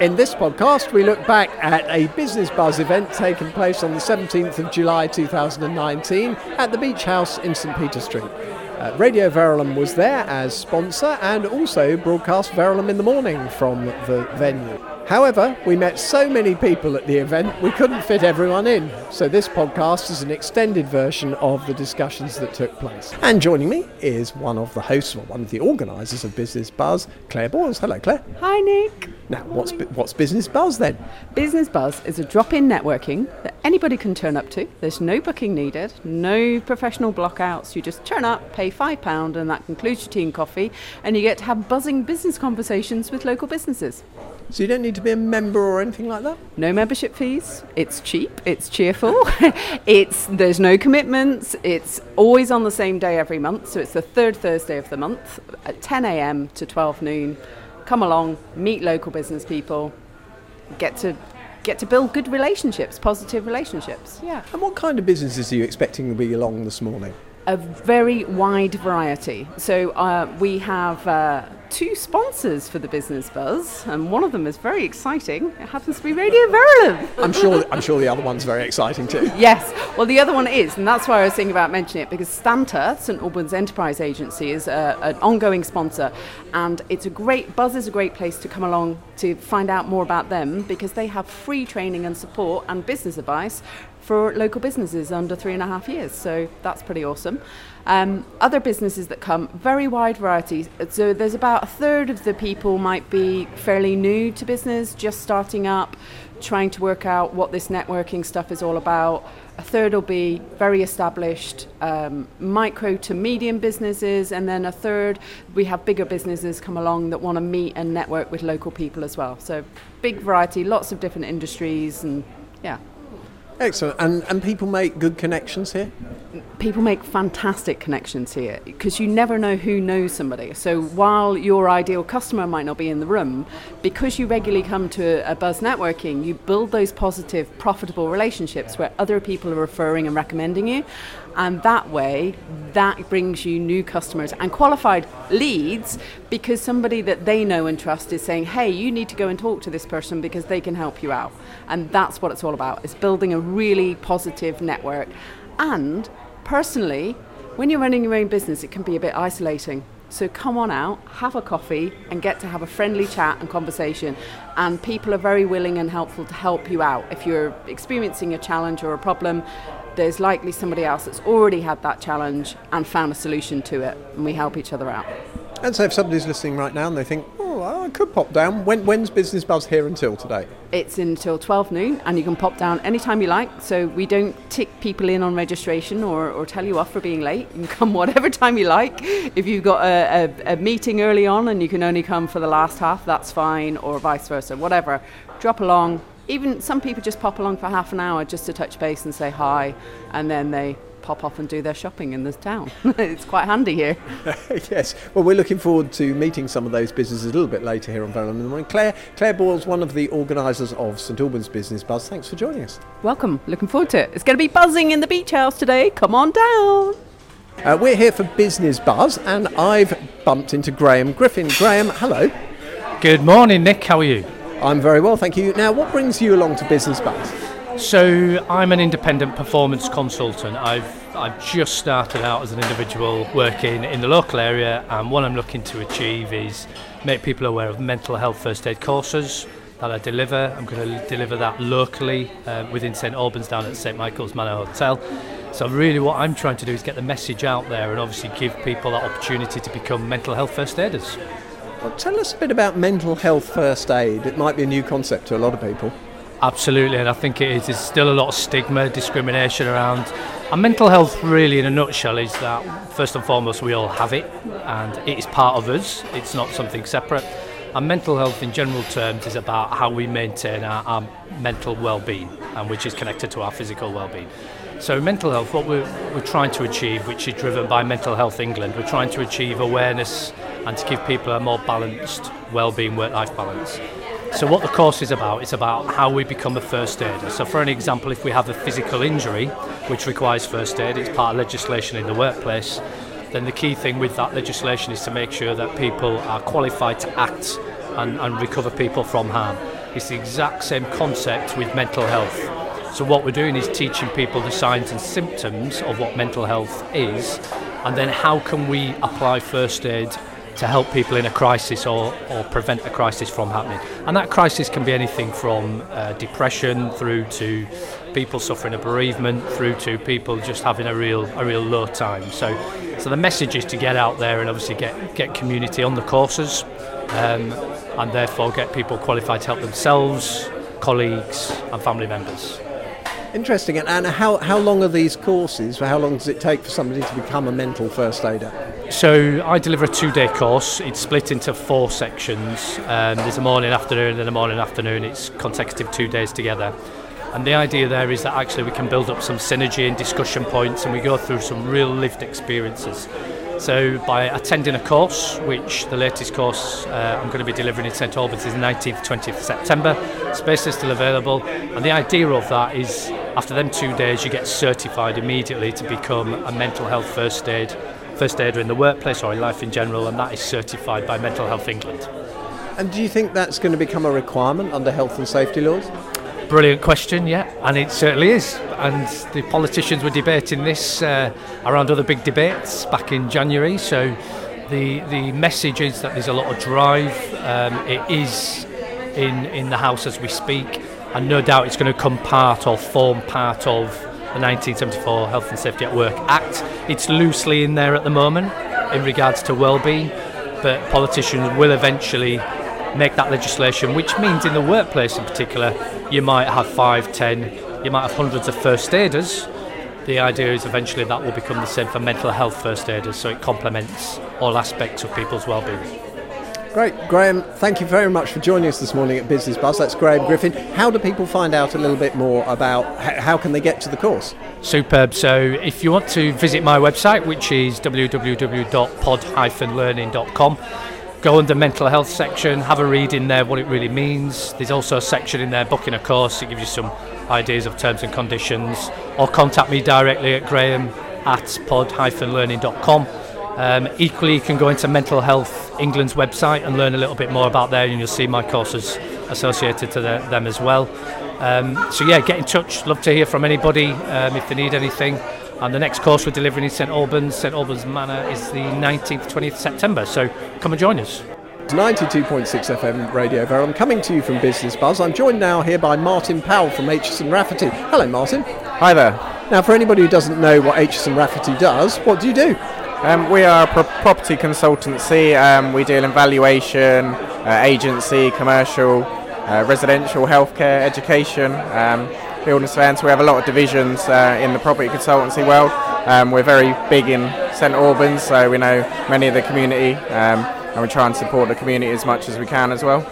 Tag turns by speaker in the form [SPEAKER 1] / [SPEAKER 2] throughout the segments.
[SPEAKER 1] In this podcast, we look back at a Business Buzz event taking place on the 17th of July 2019 at the Beech House in St Peter Street. Uh, Radio Verulam was there as sponsor and also broadcast Verulam in the morning from the venue. However, we met so many people at the event we couldn't fit everyone in, so this podcast is an extended version of the discussions that took place. And joining me is one of the hosts, or one of the organisers of Business Buzz, Claire Boyles. Hello, Claire.
[SPEAKER 2] Hi, Nick.
[SPEAKER 1] Now, what's what's Business Buzz then?
[SPEAKER 2] Business Buzz is a drop in networking that anybody can turn up to. There's no booking needed, no professional blockouts. You just turn up, pay £5, and that concludes your tea and coffee, and you get to have buzzing business conversations with local businesses.
[SPEAKER 1] So you don't need to be a member or anything like that.
[SPEAKER 2] No membership fees. It's cheap. It's cheerful. it's there's no commitments. It's always on the same day every month. So it's the third Thursday of the month at 10 a.m. to 12 noon. Come along, meet local business people, get to get to build good relationships, positive relationships. Yeah.
[SPEAKER 1] And what kind of businesses are you expecting to be along this morning?
[SPEAKER 2] A very wide variety. So uh, we have uh, two sponsors for the Business Buzz, and one of them is very exciting. It happens to be Radio Verulam.
[SPEAKER 1] I'm sure. I'm sure the other one's very exciting too.
[SPEAKER 2] Yes, well, the other one is, and that's why I was thinking about mentioning it because Stanta, St Albans Enterprise Agency, is a, an ongoing sponsor, and it's a great Buzz is a great place to come along to find out more about them because they have free training and support and business advice for local businesses under three and a half years. So that's pretty awesome. Um, other businesses that come, very wide variety. So there's about a third of the people might be fairly new to business, just starting up, trying to work out what this networking stuff is all about. A third will be very established um, micro to medium businesses, and then a third we have bigger businesses come along that want to meet and network with local people as well. So big variety, lots of different industries, and yeah.
[SPEAKER 1] Excellent. And and people make good connections here.
[SPEAKER 2] people make fantastic connections here because you never know who knows somebody. So while your ideal customer might not be in the room, because you regularly come to a buzz networking, you build those positive, profitable relationships where other people are referring and recommending you. And that way, that brings you new customers and qualified leads because somebody that they know and trust is saying, hey, you need to go and talk to this person because they can help you out. And that's what it's all about, is building a really positive network. And personally, when you're running your own business, it can be a bit isolating. So come on out, have a coffee, and get to have a friendly chat and conversation. And people are very willing and helpful to help you out. If you're experiencing a challenge or a problem, there's likely somebody else that's already had that challenge and found a solution to it, and we help each other out.
[SPEAKER 1] And so if somebody's listening right now and they think, oh, I could pop down. When, when's Business Buzz here until today?
[SPEAKER 2] It's until 12 noon, and you can pop down anytime you like. So we don't tick people in on registration or, or tell you off for being late. You can come whatever time you like. If you've got a, a, a meeting early on and you can only come for the last half, that's fine, or vice versa, whatever. Drop along. Even some people just pop along for half an hour just to touch base and say hi, and then they pop off and do their shopping in this town. it's quite handy here.
[SPEAKER 1] yes. Well, we're looking forward to meeting some of those businesses a little bit later here on Verulam in the morning. Claire, Claire Boyles, one of the organisers of St Albans Business Buzz. Thanks for joining us.
[SPEAKER 2] Welcome. Looking forward to it. It's going to be buzzing in the beech house today. Come on down.
[SPEAKER 1] Uh, we're here for Business Buzz, and I've bumped into Graham Griffin. Graham, hello.
[SPEAKER 3] Good morning, Nick. How are you?
[SPEAKER 1] I'm very well, thank you. Now, what brings you along to Business Buzz?
[SPEAKER 3] So, I'm an independent performance consultant. I've I've just started out as an individual working in the local area, and what I'm looking to achieve is make people aware of mental health first aid courses that I deliver. I'm going to deliver that locally uh, within St Albans down at St Michael's Manor Hotel. So really what I'm trying to do is get the message out there and obviously give people that opportunity to become mental health first aiders.
[SPEAKER 1] Well, tell us a bit about mental health first aid. It might be a new concept to a lot of people.
[SPEAKER 3] Absolutely, and I think it is. There's still a lot of stigma, discrimination around. And mental health, really, in a nutshell, is that first and foremost, we all have it, and it is part of us. It's not something separate. And mental health, in general terms, is about how we maintain our, our mental well-being, and which is connected to our physical well-being. So, mental health, what we're, we're trying to achieve, which is driven by Mental Health England, we're trying to achieve awareness and to give people a more balanced well-being work-life balance. So what the course is about, it's about how we become a first aider. So for an example, if we have a physical injury, which requires first aid, it's part of legislation in the workplace, then the key thing with that legislation is to make sure that people are qualified to act and, and recover people from harm. It's the exact same concept with mental health. So what we're doing is teaching people the signs and symptoms of what mental health is, and then how can we apply first aid to help people in a crisis or, or prevent a crisis from happening. And that crisis can be anything from uh, depression through to people suffering a bereavement through to people just having a real a real low time. So so the message is to get out there and obviously get get community on the courses um, and therefore get people qualified to help themselves, colleagues and family members.
[SPEAKER 1] Interesting. And, how, how long are these courses? How long does it take for somebody to become a mental first aider?
[SPEAKER 3] So I deliver a two-day course. It's split into four sections. Um, there's a morning, afternoon, and a morning, afternoon. It's consecutive two days together. And the idea there is that actually we can build up some synergy and discussion points, and we go through some real lived experiences. So by attending a course, which the latest course uh, I'm going to be delivering in St Albans is the 19th, 20th September, space is still available. And the idea of that is after them two days, you get certified immediately to become a mental health first aid first aider in the workplace or in life in general, and that is certified by Mental Health England.
[SPEAKER 1] And do you think that's going to become a requirement under health and safety laws?
[SPEAKER 3] Brilliant question, yeah, and it certainly is. And the politicians were debating this uh, around other big debates back in January. So the the message is that there's a lot of drive. Um, it is in in the House as we speak, and no doubt it's going to come part or form part of the 1974 Health and Safety at Work Act. It's loosely in there at the moment in regards to well-being, but politicians will eventually make that legislation, which means in the workplace in particular, you might have five, ten, you might have hundreds of first aiders. The idea is eventually that will become the same for mental health first aiders, so it complements all aspects of people's well-being.
[SPEAKER 1] Great. Graham, thank you very much for joining us this morning at Business Buzz. That's Graham Griffin. How do people find out a little bit more about how can they get to the course?
[SPEAKER 3] Superb. So if you want to visit my website, which is www.pod-learning.com, go under mental health section, have a read in there what it really means. There's also a section in there, booking a course, it gives you some ideas of terms and conditions, or contact me directly at graham at pod-learning.com. Um, equally, you can go into Mental Health England's website and learn a little bit more about there, and you'll see my courses associated to the, them as well. Um, so yeah, get in touch. Love to hear from anybody um, if they need anything. And the next course we're delivering in St Albans, St Albans Manor, is the 19th, 20th September. So come and join us.
[SPEAKER 1] 92.6 FM Radio Verulam coming to you from Business Buzz. I'm joined now here by Martin Powell from Aitchison Rafferty. Hello, Martin.
[SPEAKER 4] Hi there.
[SPEAKER 1] Now, for anybody who doesn't know what Aitchison Rafferty does, what do you do?
[SPEAKER 4] Um, we are a pro- property consultancy. Um, we deal in valuation, uh, agency, commercial, uh, residential, healthcare, education, um, building surveying. So we have a lot of divisions uh, in the property consultancy world. Um, we're very big in St Albans, so we know many of the community, um, and we try and support the community as much as we can as well.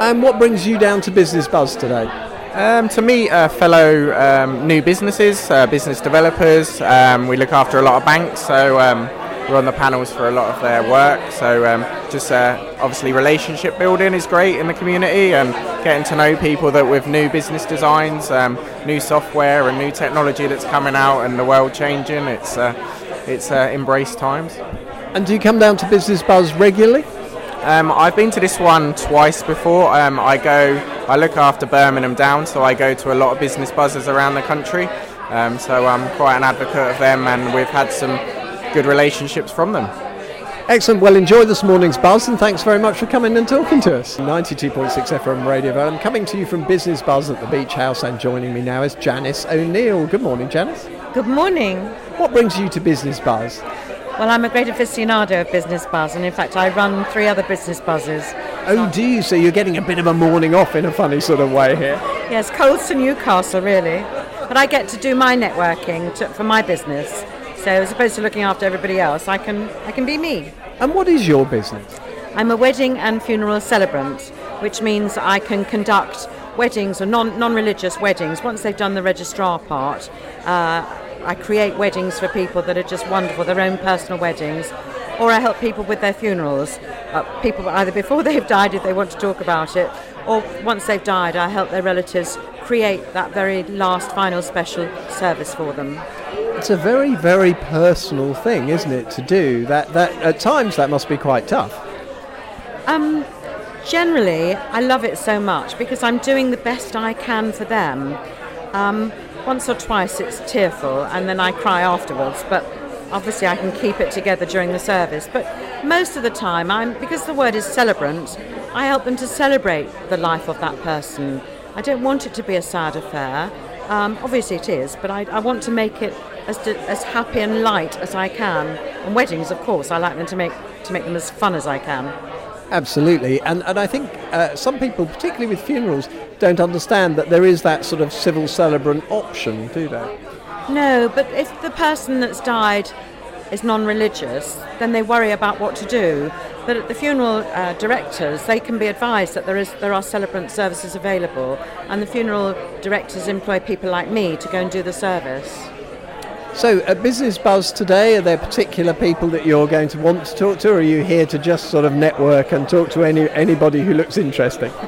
[SPEAKER 1] And what brings you down to Business Buzz today?
[SPEAKER 4] Um, to meet uh, fellow um, new businesses, uh, business developers. Um, we look after a lot of banks, so um, we're on the panels for a lot of their work. So um, just uh, obviously relationship building is great in the community and getting to know people that with new business designs, um, new software and new technology that's coming out and the world changing. It's uh, it's uh, embrace times.
[SPEAKER 1] And do you come down to Business Buzz regularly?
[SPEAKER 4] Um, I've been to this one twice before. Um, I go, I look after Birmingham Down, so I go to a lot of business buzzers around the country. Um, so I'm quite an advocate of them, and we've had some good relationships from them.
[SPEAKER 1] Excellent. Well, enjoy this morning's buzz, and thanks very much for coming and talking to us. 92.6 FM Radio I'm coming to you from Business Buzz at the Beech House, and joining me now is Janice O'Neill. Good morning, Janice.
[SPEAKER 5] Good morning.
[SPEAKER 1] What brings you to Business Buzz?
[SPEAKER 5] Well, I'm a great aficionado of Business Buzz, and in fact, I run three other business buzzes.
[SPEAKER 1] Oh, do you? So you're getting a bit of a morning off in a funny sort of way here?
[SPEAKER 5] Yes, Coals to Newcastle, really. But I get to do my networking to, for my business. So as opposed to looking after everybody else, I can I can be me.
[SPEAKER 1] And what is your business?
[SPEAKER 5] I'm a wedding and funeral celebrant, which means I can conduct weddings or non non-religious weddings. Once they've done the registrar part, uh, I create weddings for people that are just wonderful, their own personal weddings, or I help people with their funerals. Uh, people either before they've died, if they want to talk about it, or once they've died, I help their relatives create that very last, final, special service for them
[SPEAKER 1] it's a very, very personal thing, isn't it, to do that? That at times that must be quite tough.
[SPEAKER 5] Um, Generally, I love it so much because I'm doing the best I can for them. Um, once or twice it's tearful and then I cry afterwards, but obviously I can keep it together during the service. But most of the time, I'm because the word is celebrant, I help them to celebrate the life of that person. I don't want it to be a sad affair. Um, obviously it is, but I, I want to make it as, to, as happy and light as I can. And weddings, of course, I like them to make to make them as fun as I can.
[SPEAKER 1] Absolutely, and and I think uh, some people, particularly with funerals, don't understand that there is that sort of civil celebrant option, do they?
[SPEAKER 5] No, but if the person that's died is non-religious, then they worry about what to do. But at the funeral uh, directors, they can be advised that there is there are celebrant services available, and the funeral directors employ people like me to go and do the service.
[SPEAKER 1] So, at Business Buzz today, are there particular people that you're going to want to talk to, or are you here to just sort of network and talk to any anybody who looks interesting?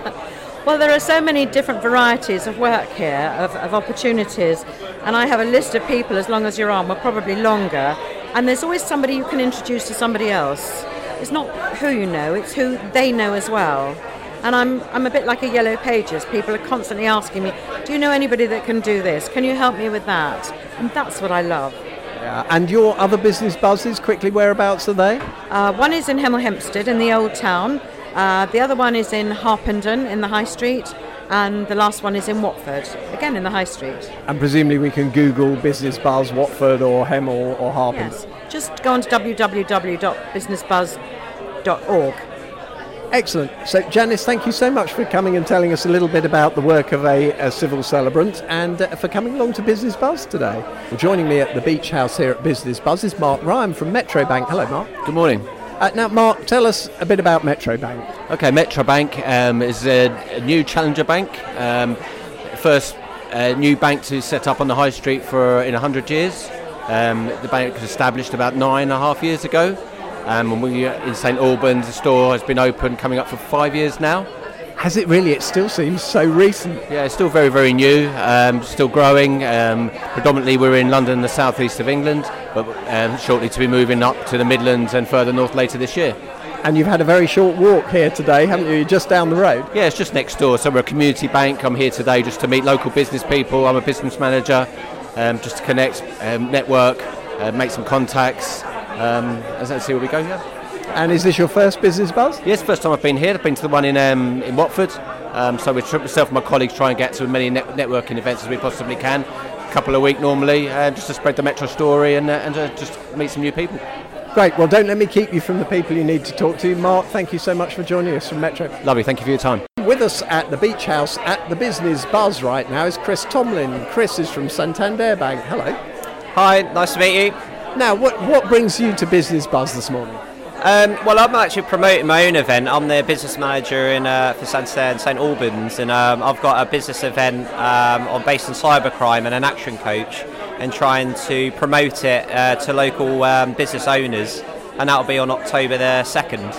[SPEAKER 5] Well, there are so many different varieties of work here, of, of, opportunities, and I have a list of people as long as you're on, well, probably longer, and there's always somebody you can introduce to somebody else. It's not who you know, it's who they know as well. And I'm, I'm a bit like a yellow pages. People are constantly asking me, Do you know anybody that can do this? Can you help me with that? And that's what I love.
[SPEAKER 1] Yeah. And your other business buzzes, quickly, whereabouts are they?
[SPEAKER 5] Uh, one is in Hemel Hempstead in the old town. Uh, the other one is in Harpenden in the High Street, and the last one is in Watford, again in the High Street.
[SPEAKER 1] And presumably we can Google Business Buzz Watford or Hemel or Harpenden.
[SPEAKER 5] Yes, just go on to www.businessbuzz.org.
[SPEAKER 1] Excellent. So, Janice, thank you so much for coming and telling us a little bit about the work of a, a civil celebrant and uh, for coming along to Business Buzz today. Well, joining me at the Beech House here at Business Buzz is Mark Ryan from Metro Bank. Hello, Mark.
[SPEAKER 6] Good morning.
[SPEAKER 1] Uh, now, Mark, tell us a bit about Metro Bank.
[SPEAKER 6] Okay, Metro Bank um, is a, a, new challenger bank. Um, first uh, new bank to set up on the high street for in 100 years. Um, the bank was established about nine and a half years ago. Um, and we in St Albans, the store has been open coming up for five years now.
[SPEAKER 1] Has it really? It still seems so recent.
[SPEAKER 6] Yeah, it's still very, very new, um, still growing. Um, predominantly, we're in London the southeast of England, but um, shortly to be moving up to the Midlands and further north later this year.
[SPEAKER 1] And you've had a very short walk here today, haven't you? You're just down the road.
[SPEAKER 6] Yeah, it's just next door. So we're a community bank. I'm here today just to meet local business people. I'm a business manager, um, just to connect, um, network, uh, make some contacts, um, and see where we go. Yeah.
[SPEAKER 1] And is this your first business buzz?
[SPEAKER 6] Yes, first time I've been here. I've been to the one in um, in Watford. Um, so we trip myself and my colleagues try and get to as many net- networking events as we possibly can. A couple a week normally, uh, just to spread the Metro story and, uh, and uh, just meet some new people.
[SPEAKER 1] Great. Well, don't let me keep you from the people you need to talk to. Mark, thank you so much for joining us from Metro.
[SPEAKER 6] Lovely. Thank you for your time.
[SPEAKER 1] With us at the Beech House at the Business Buzz right now is Chris Tomlin. Chris is from Santander Bank. Hello.
[SPEAKER 7] Hi. Nice to meet you.
[SPEAKER 1] Now, what what brings you to Business Buzz this morning?
[SPEAKER 7] Um, well, I'm actually promoting my own event. I'm the business manager in uh, for Santander and St Albans, and um, I've got a business event um, on based on cybercrime and an action coach, and trying to promote it uh, to local um, business owners, and that'll be on October the second.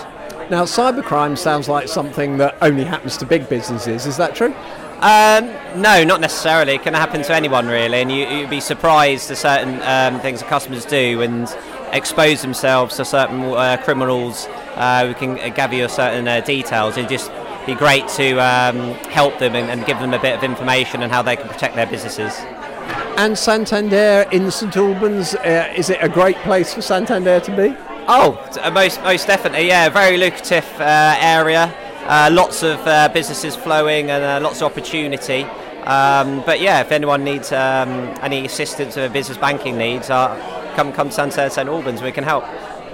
[SPEAKER 1] Now, cybercrime sounds like something that only happens to big businesses. Is that true?
[SPEAKER 7] Um, no, not necessarily. It can happen to anyone really, and you, would be surprised at certain um, things that customers do and expose themselves to certain uh, criminals. Uh, we can gather you certain uh, details. It'd just be great to um, help them and, and, give them a bit of information on how they can protect their businesses.
[SPEAKER 1] And Santander in St Albans, uh, is it a great place for Santander to be?
[SPEAKER 7] Oh, most most definitely, yeah. Very lucrative uh, area. Uh, lots of uh, businesses flowing and uh, lots of opportunity. Um, but yeah, if anyone needs um, any assistance with business banking needs, uh, come come Santander St Albans, we can help.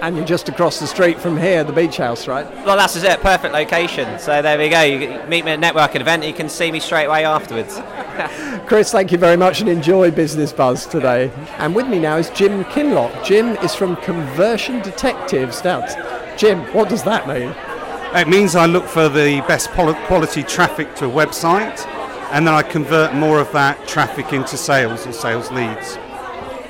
[SPEAKER 1] And you're just across the street from here, the beech house, right?
[SPEAKER 7] Well, that's it. Perfect location. So there we go. You meet me at a networking event. You can see me straight away afterwards.
[SPEAKER 1] Chris, thank you very much and enjoy Business Buzz today. And with me now is Jim Kinlock. Jim is from Conversion Detectives. Now, Jim, what does that mean?
[SPEAKER 8] It means I look for the best quality traffic to a website and then I convert more of that traffic into sales or sales leads.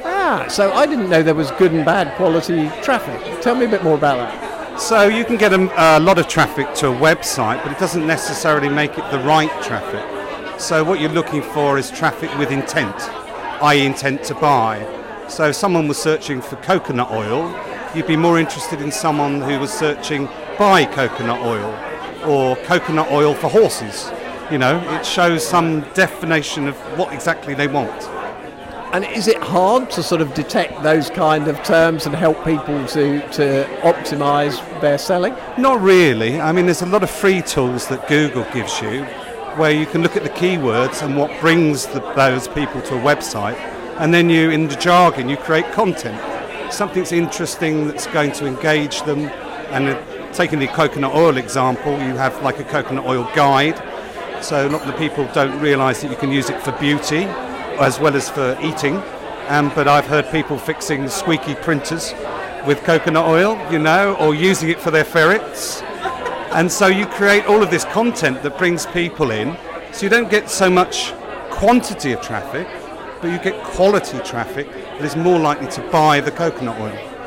[SPEAKER 1] Ah, so I didn't know there was good and bad quality traffic. Tell me a bit more about that.
[SPEAKER 8] So you can get a, a lot of traffic to a website, but it doesn't necessarily make it the right traffic. So what you're looking for is traffic with intent, i.e. intent to buy. So if someone was searching for coconut oil, you'd be more interested in someone who was searching buy coconut oil. or coconut oil for horses. You know, it shows some definition of what exactly they want.
[SPEAKER 1] And is it hard to sort of detect those kind of terms and help people to, to optimize their selling?
[SPEAKER 8] Not really. I mean, there's a lot of free tools that Google gives you where you can look at the keywords and what brings the, those people to a website, and then you, in the jargon, you create content. Something's interesting that's going to engage them. And taking the coconut oil example, you have like a coconut oil guide. So a lot of the people don't realise that you can use it for beauty as well as for eating. Um, but I've heard people fixing squeaky printers with coconut oil, you know, or using it for their ferrets. And so you create all of this content that brings people in. So you don't get so much quantity of traffic, but you get quality traffic that is more likely to buy the coconut oil.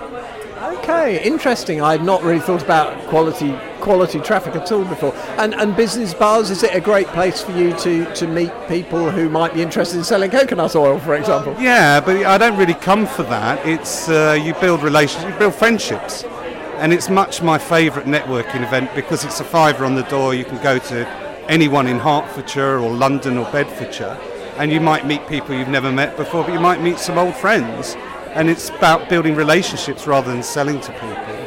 [SPEAKER 1] Okay, interesting. I had not really thought about quality quality traffic at all before. And and business buzz is it a great place for you to, to meet people who might be interested in selling coconut oil, for example?
[SPEAKER 8] Yeah, but I don't really come for that. It's uh, you build relationships, you build friendships, and it's much my favourite networking event because it's a fiver on the door. You can go to anyone in Hertfordshire or London or Bedfordshire, and you might meet people you've never met before, but you might meet some old friends and it's about building relationships rather than selling to people.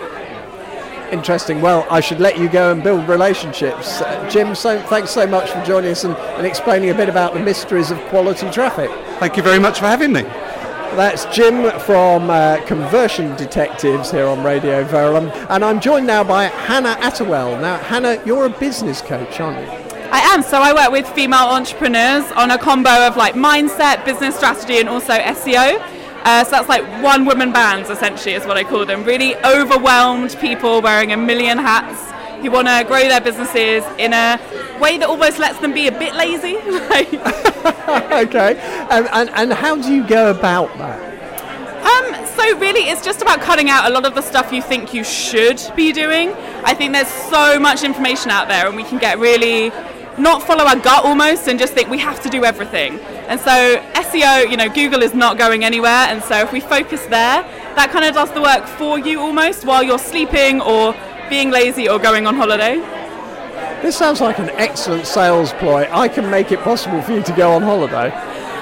[SPEAKER 1] Interesting. Well, I should let you go and build relationships. Uh, Jim, so, thanks so much for joining us and, and explaining a bit about the mysteries of quality traffic.
[SPEAKER 8] Thank you very much for having me.
[SPEAKER 1] That's Jim from uh, Conversion Detectives here on Radio Verulam, and I'm joined now by Hannah Attewell. Now, Hannah, you're a business coach, aren't you?
[SPEAKER 9] I am. So I work with female entrepreneurs on a combo of like mindset, business strategy, and also SEO. Uh, so that's like one woman bands, essentially, is what I call them. Really overwhelmed people wearing a million hats who want to grow their businesses in a way that almost lets them be a bit lazy.
[SPEAKER 1] okay. Um, and, and how do you go about that?
[SPEAKER 9] Um, so really, it's just about cutting out a lot of the stuff you think you should be doing. I think there's so much information out there, and we can get really not follow our gut almost and just think we have to do everything. And so SEO, you know, Google is not going anywhere. And so if we focus there, that kind of does the work for you almost while you're sleeping or being lazy or going on holiday.
[SPEAKER 1] This sounds like an excellent sales ploy. I can make it possible for you to go on holiday.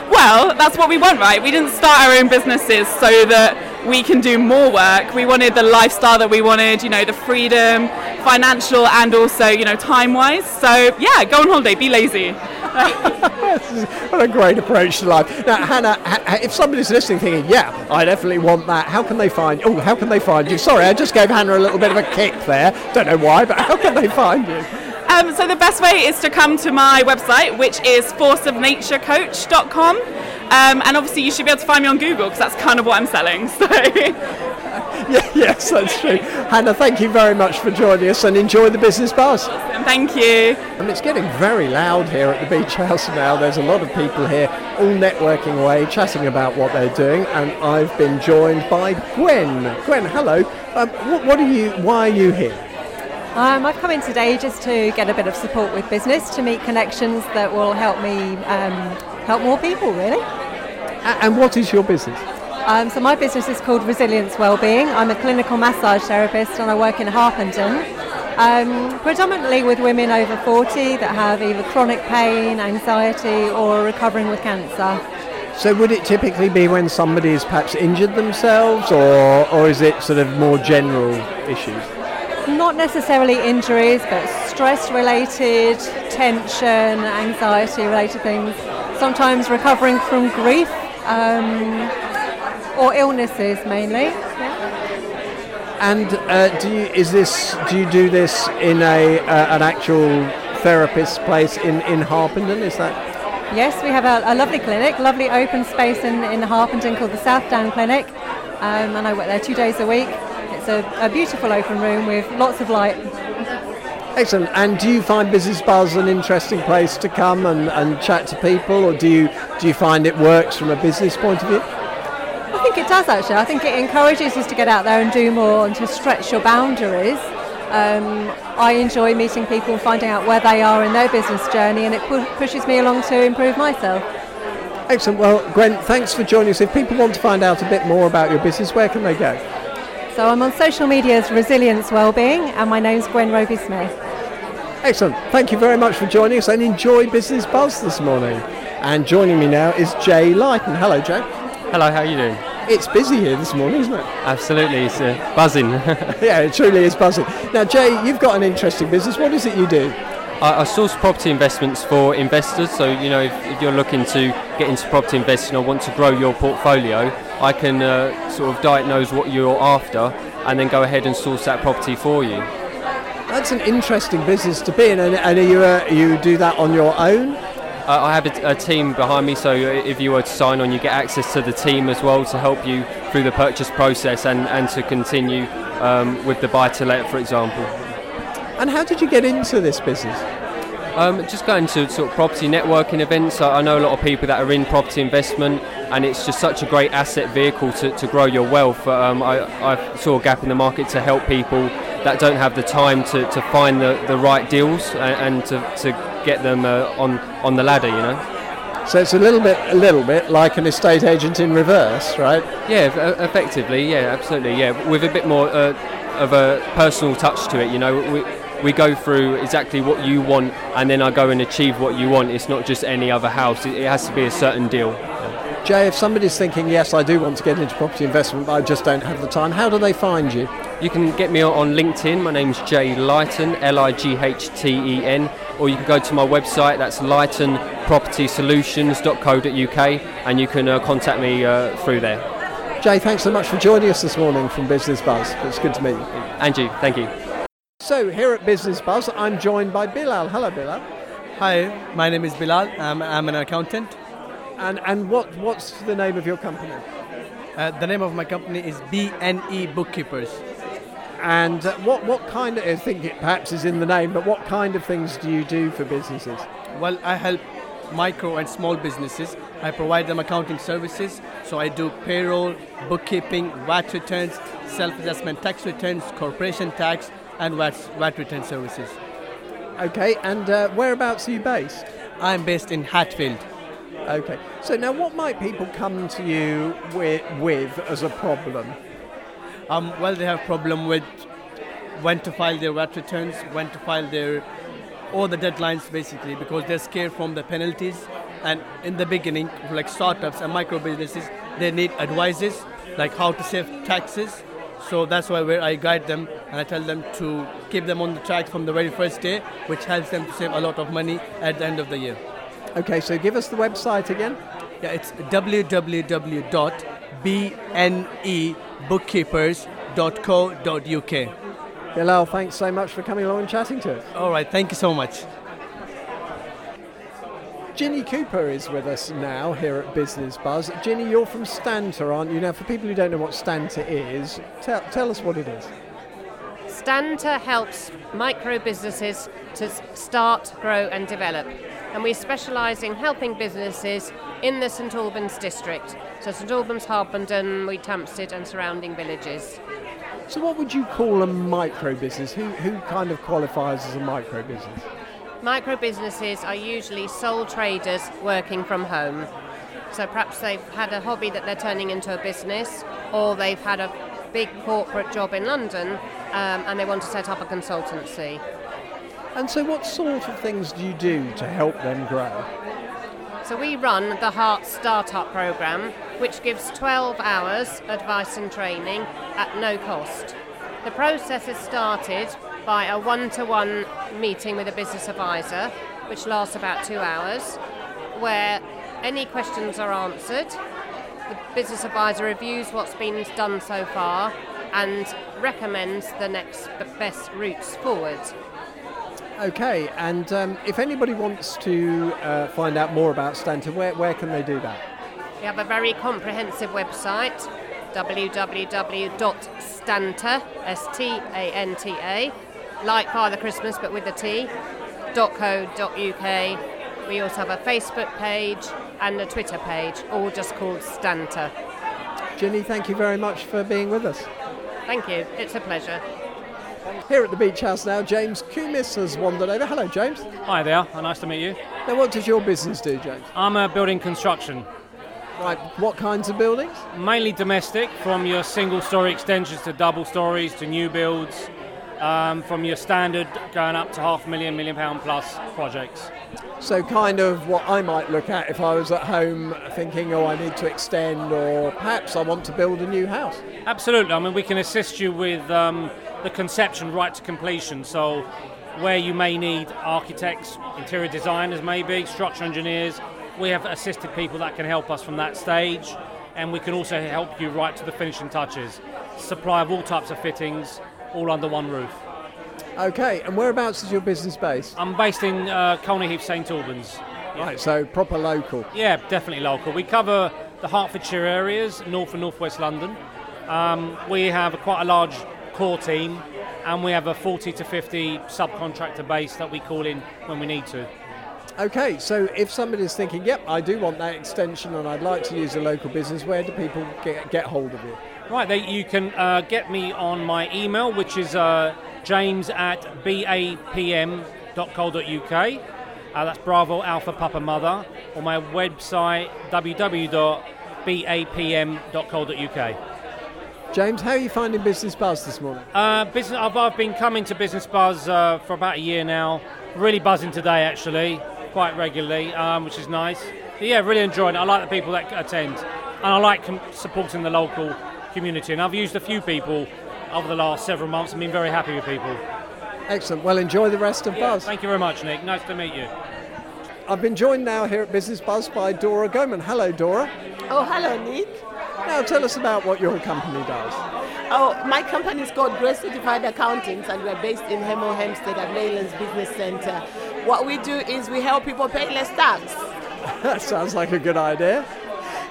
[SPEAKER 9] Well, that's what we want, right? We didn't start our own businesses so that we can do more work. We wanted the lifestyle that we wanted, you know, the freedom, financial and also, you know, time wise. So, yeah, go on holiday, be lazy.
[SPEAKER 1] what a great approach to life. Now, Hannah, if somebody's listening thinking, yeah, I definitely want that, how can they find Oh, how can they find you? Sorry, I just gave Hannah a little bit of a kick there. Don't know why, but how can they find you?
[SPEAKER 9] Um, so the best way is to come to my website, which is forceofnaturecoach.com. Um, and obviously, you should be able to find me on Google because that's kind of what I'm selling. So.
[SPEAKER 1] yeah, yes, that's true. Hannah, thank you very much for joining us and enjoy the business buzz.
[SPEAKER 9] Awesome, thank you.
[SPEAKER 1] And it's getting very loud here at the beech house now. There's a lot of people here, all networking away, chatting about what they're doing. And I've been joined by Gwen. Gwen, hello. Um, what, what are you? Why are you here?
[SPEAKER 10] Um, I've come in today just to get a bit of support with business, to meet connections that will help me um, help more people, really.
[SPEAKER 1] And what is your business?
[SPEAKER 10] Um, so my business is called Resilience Wellbeing. I'm a clinical massage therapist and I work in Harpenden, um, predominantly with women over 40 that have either chronic pain, anxiety, or recovering with cancer.
[SPEAKER 1] So would it typically be when somebody has perhaps injured themselves, or or is it sort of more general issues?
[SPEAKER 10] Not necessarily injuries, but stress-related, tension, anxiety-related things. Sometimes recovering from grief. Um, or illnesses mainly. Yeah.
[SPEAKER 1] And uh, do you, is this do you do this in a uh, an actual therapist's place in in Harpenden? Is that?
[SPEAKER 10] Yes, we have a, a lovely clinic, lovely open space in in Harpenden called the South Down Clinic, um, and I work there two days a week. It's a, a beautiful open room with lots of light.
[SPEAKER 1] Excellent. And do you find Business Buzz an interesting place to come and, and chat to people, or do you do you find it works from a business point of view?
[SPEAKER 10] I think it does actually. I think it encourages us to get out there and do more and to stretch your boundaries. Um, I enjoy meeting people and finding out where they are in their business journey, and it pu- pushes me along to improve myself.
[SPEAKER 1] Excellent. Well, Gwen, thanks for joining us. If people want to find out a bit more about your business, where can they go?
[SPEAKER 10] So I'm on social media as Resilience Wellbeing, and my name's Gwen Roby Smith.
[SPEAKER 1] Excellent. Thank you very much for joining us and enjoy Business Buzz this morning. And joining me now is Jay Lighton. Hello, Jay.
[SPEAKER 11] Hello, how are you doing?
[SPEAKER 1] It's busy here this morning, isn't it?
[SPEAKER 11] Absolutely, it's uh, buzzing.
[SPEAKER 1] yeah, it truly is buzzing. Now, Jay, you've got an interesting business. What is it you do?
[SPEAKER 11] I, I source property investments for investors. So, you know, if, if, you're looking to get into property investing or want to grow your portfolio, I can uh, sort of diagnose what you're after and then go ahead and source that property for you.
[SPEAKER 1] That's an interesting business to be in, and, and you uh, you do that on your own.
[SPEAKER 11] Uh, I have a, a, team behind me, so if you were to sign on, you get access to the team as well to help you through the purchase process and, and to continue um, with the buy to let, for example.
[SPEAKER 1] And how did you get into this business?
[SPEAKER 11] Um, just going to sort of property networking events. I know a lot of people that are in property investment, and it's just such a great asset vehicle to, to grow your wealth. Um, I, I saw a gap in the market to help people that don't have the time to, to find the, the right deals and, and to, to get them uh, on on the ladder, you know.
[SPEAKER 1] So it's a little bit a little bit like an estate agent in reverse, right?
[SPEAKER 11] Yeah, effectively, yeah, absolutely, yeah, with a bit more uh, of a personal touch to it, you know. We, we go through exactly what you want and then I go and achieve what you want. It's not just any other house, it, it has to be a certain deal.
[SPEAKER 1] Jay, if somebody's thinking, yes, I do want to get into property investment, but I just don't have the time, how do they find you?
[SPEAKER 11] You can get me on LinkedIn. My name's Jay Lighton, L I G H T E N, or you can go to my website, that's lightonpropertysolutions.co.uk, and you can uh, contact me uh, through there.
[SPEAKER 1] Jay, thanks so much for joining us this morning from Business Buzz. It's good to meet you.
[SPEAKER 11] And you, thank you.
[SPEAKER 1] So, here at Business Buzz, I'm joined by Bilal. Hello, Bilal.
[SPEAKER 12] Hi, my name is Bilal. I'm, I'm an accountant.
[SPEAKER 1] And, and what, what's the name of your company?
[SPEAKER 12] Uh, the name of my company is BNE Bookkeepers.
[SPEAKER 1] And uh, what, what kind of, I think it perhaps is in the name, but what kind of things do you do for businesses?
[SPEAKER 12] Well, I help micro and small businesses. I provide them accounting services. So I do payroll, bookkeeping, VAT returns, self assessment tax returns, corporation tax, and VAT, VAT return services.
[SPEAKER 1] Okay, and uh, whereabouts are you based?
[SPEAKER 12] I'm based in Hatfield.
[SPEAKER 1] Okay. So now, what might people come to you with, with as a problem?
[SPEAKER 12] Um, well, they have problem with when to file their VAT returns, when to file their all the deadlines basically because they're scared from the penalties. And in the beginning, like startups and micro businesses, they need advices like how to save taxes. So that's why where I guide them and I tell them to keep them on the track from the very first day, which helps them to save a lot of money at the end of the year.
[SPEAKER 1] Okay, so give us the website again.
[SPEAKER 12] Yeah, it's www.bnebookkeepers.co.uk.
[SPEAKER 1] Bilal, thanks so much for coming along and chatting to us.
[SPEAKER 12] All right, thank you so much.
[SPEAKER 1] Ginny Cooper is with us now here at Business Buzz. Ginny, you're from Stanta, aren't you? Now, for people who don't know what Stanta is, tell, tell us what it is.
[SPEAKER 13] Stanta helps micro businesses to start, grow, and develop and we specialise in helping businesses in the St Albans district. So St Albans, Harpenden, Wheathampstead and surrounding villages.
[SPEAKER 1] So what would you call a micro business? Who, who kind of qualifies as a micro business?
[SPEAKER 13] Micro businesses are usually sole traders working from home. So perhaps they've had a hobby that they're turning into a business, or they've had a big corporate job in London um, and they want to set up a consultancy.
[SPEAKER 1] And so, what sort of things do you do to help them grow?
[SPEAKER 13] So, we run the Herts Startup Programme, which gives 12 hours advice and training at no cost. The process is started by a one to one meeting with a business advisor, which lasts about two hours, where any questions are answered. The business advisor reviews what's been done so far and recommends the next best routes forward.
[SPEAKER 1] Okay, and um, if anybody wants to uh, find out more about Stanta, where, where can they do that?
[SPEAKER 13] We have a very comprehensive website www.stanta, S-T-A-N-T-A, like Father Christmas but with a T, .co.uk. We also have a Facebook page and a Twitter page, all just called Stanta.
[SPEAKER 1] Ginny, thank you very much for being with us.
[SPEAKER 13] Thank you, it's a pleasure.
[SPEAKER 1] Here at the beech house now, James Kumis has wandered over. Hello, James.
[SPEAKER 14] Hi there, nice to meet you.
[SPEAKER 1] Now, what does your business do, James?
[SPEAKER 14] I'm a building construction.
[SPEAKER 1] Right, what kinds of buildings?
[SPEAKER 14] Mainly domestic, from your single story extensions to double stories to new builds. Um, from your standard going up to half a million, million pound plus projects.
[SPEAKER 1] So, kind of what I might look at if I was at home thinking, oh, I need to extend, or perhaps I want to build a new house.
[SPEAKER 14] Absolutely. I mean, we can assist you with um, the conception right to completion. So, where you may need architects, interior designers, maybe structural engineers, we have assisted people that can help us from that stage, and we can also help you right to the finishing touches. Supply of all types of fittings, all under one roof.
[SPEAKER 1] Okay, and whereabouts is your business based?
[SPEAKER 14] I'm based in uh, Colney Heath, St Albans.
[SPEAKER 1] Right, so proper local.
[SPEAKER 14] Yeah, definitely local. We cover the Hertfordshire areas, North and Northwest London. Um, we have a, quite a large core team, and we have a 40 to 50 subcontractor base that we call in when we need to.
[SPEAKER 1] Okay, so if somebody's thinking, yep, I do want that extension and I'd like to use a local business, where do people get, get hold of you?
[SPEAKER 14] Right, they, you can uh, get me on my email, which is uh, james at bapm.co.uk. Uh, that's Bravo Alpha Papa Mother. Or my website, www.bapm.co.uk.
[SPEAKER 1] James, how are you finding Business Buzz this morning?
[SPEAKER 14] Uh, business, I've, I've been coming to Business Buzz uh, for about a year now. Really buzzing today, actually, quite regularly, um, which is nice. But yeah, really enjoying it. I like the people that attend, and I like com- supporting the local community. And I've used a few people over the last several months and been very happy with people.
[SPEAKER 1] Excellent. Well, enjoy the rest of
[SPEAKER 14] Yeah,
[SPEAKER 1] Buzz.
[SPEAKER 14] thank you very much, Nick. Nice to meet you.
[SPEAKER 1] I've been joined now here at Business Buzz by Dora Goman. Hello, Dora.
[SPEAKER 15] Oh, hello, Nick.
[SPEAKER 1] Now tell us about what your company does.
[SPEAKER 15] Oh, my company is called Grace Certified Accountants, and we're based in Hemel Hempstead at Maylands Business Center. What we do is we help people pay less tax.
[SPEAKER 1] that sounds like a good idea.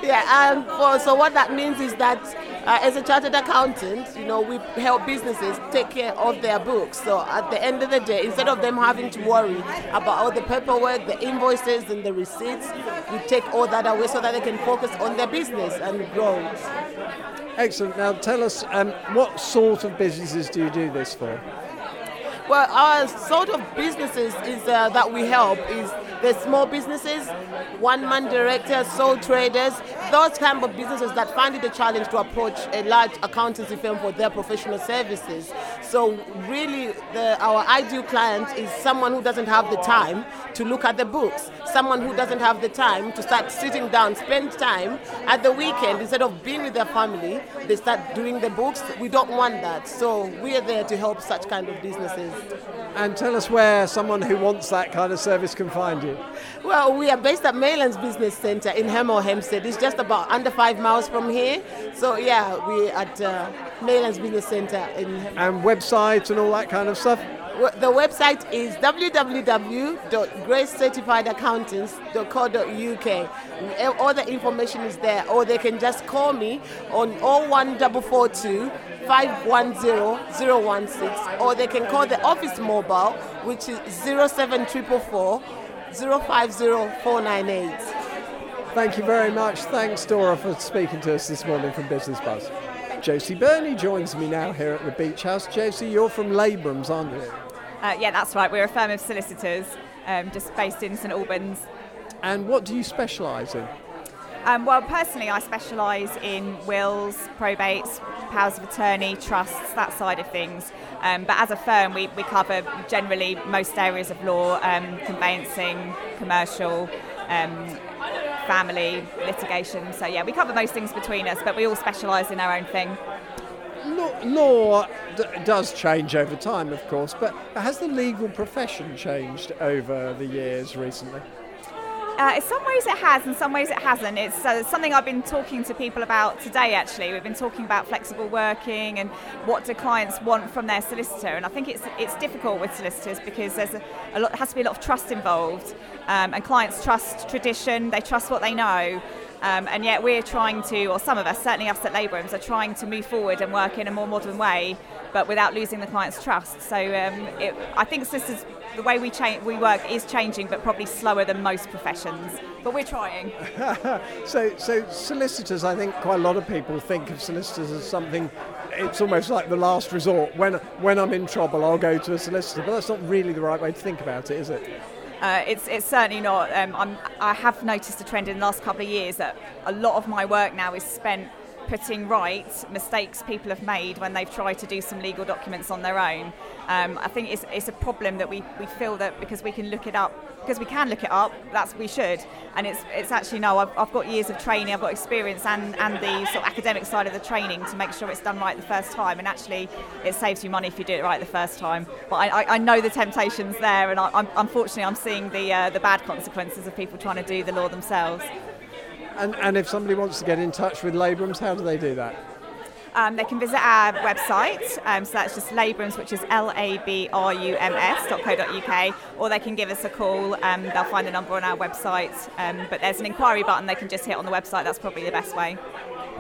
[SPEAKER 15] Yeah, and for, so what that means is that uh, as a chartered accountant, you know, we help businesses take care of their books. So at the end of the day, instead of them having to worry about all the paperwork, the invoices, and the receipts, we take all that away so that they can focus on their business and grow.
[SPEAKER 1] Excellent. Now tell us um, what sort of businesses do you do this for?
[SPEAKER 15] Well, our sort of businesses is uh, that we help is the small businesses, one-man directors, sole traders, those kind of businesses that find it a challenge to approach a large accountancy firm for their professional services. So really, the, our ideal client is someone who doesn't have the time to look at the books, someone who doesn't have the time to start sitting down, spend time at the weekend instead of being with their family. They start doing the books. We don't want that. So we are there to help such kind of businesses.
[SPEAKER 1] And tell us where someone who wants that kind of service can find you.
[SPEAKER 15] Well, we are based at Maylands Business Centre in Hemel Hempstead. It's just about under five miles from here. So yeah, we're at uh, Maylands Business Centre in Hemel.
[SPEAKER 1] And website and all that kind of stuff.
[SPEAKER 15] The website is www.gracecertifiedaccountants.co.uk. All the information is there, or they can just call me on 01442 510 016, or they can call the office mobile, which is 07444 050498.
[SPEAKER 1] Thank you very much. Thanks, Dora, for speaking to us this morning from Business Buzz. Josie Burney joins me now here at the Beech House. Josie, you're from Labrums, aren't you?
[SPEAKER 16] Uh, yeah, that's right. We're a firm of solicitors um, just based in St Albans.
[SPEAKER 1] And what do you specialise in?
[SPEAKER 16] Um, well, personally, I specialise in wills, probates, powers of attorney, trusts, that side of things. Um, but as a firm, we, we cover generally most areas of law, um, conveyancing, commercial, um, family, litigation. So, yeah, we cover most things between us, but we all specialise in our own thing.
[SPEAKER 1] Law, d- does change over time, of course, but has the legal profession changed over the years recently?
[SPEAKER 16] Uh, in some ways it has, in some ways it hasn't. It's uh, something I've been talking to people about today. Actually, we've been talking about flexible working and what do clients want from their solicitor. And I think it's it's difficult with solicitors because there's a, a lot has to be a lot of trust involved, um, and clients trust tradition. They trust what they know. Um, and yet we're trying to, or some of us, certainly us at Labrums, are trying to move forward and work in a more modern way, but without losing the client's trust. So um, it, I think solicitors, the way we, cha- we work is changing, but probably slower than most professions. But we're trying.
[SPEAKER 1] so, so solicitors, I think quite a lot of people think of solicitors as something. It's almost like the last resort. When when I'm in trouble, I'll go to a solicitor. But that's not really the right way to think about it, is it?
[SPEAKER 16] Uh, it's, it's certainly not. Um, I'm, I have noticed a trend in the last couple of years that a lot of my work now is spent putting right mistakes people have made when they've tried to do some legal documents on their own. Um, I think it's, it's a problem that we, we feel that because we can look it up, because we can look it up, that's we should. And it's, it's actually no, I've, I've got years of training, I've got experience and, and the sort of academic side of the training to make sure it's done right the first time. And actually, it saves you money if you do it right the first time. But I, I, know the temptation's there, and I, I'm, unfortunately, I'm seeing the, uh, the bad consequences of people trying to do the law themselves.
[SPEAKER 1] And, and if somebody wants to get in touch with Labrums, how do they do that?
[SPEAKER 16] Um, they can visit our website, um, so that's just Labrums, which is L-A-B-R-U-M-S.co.uk, or they can give us a call. Um, they'll find the number on our website, um, but there's an inquiry button they can just hit on the website. That's probably the best way.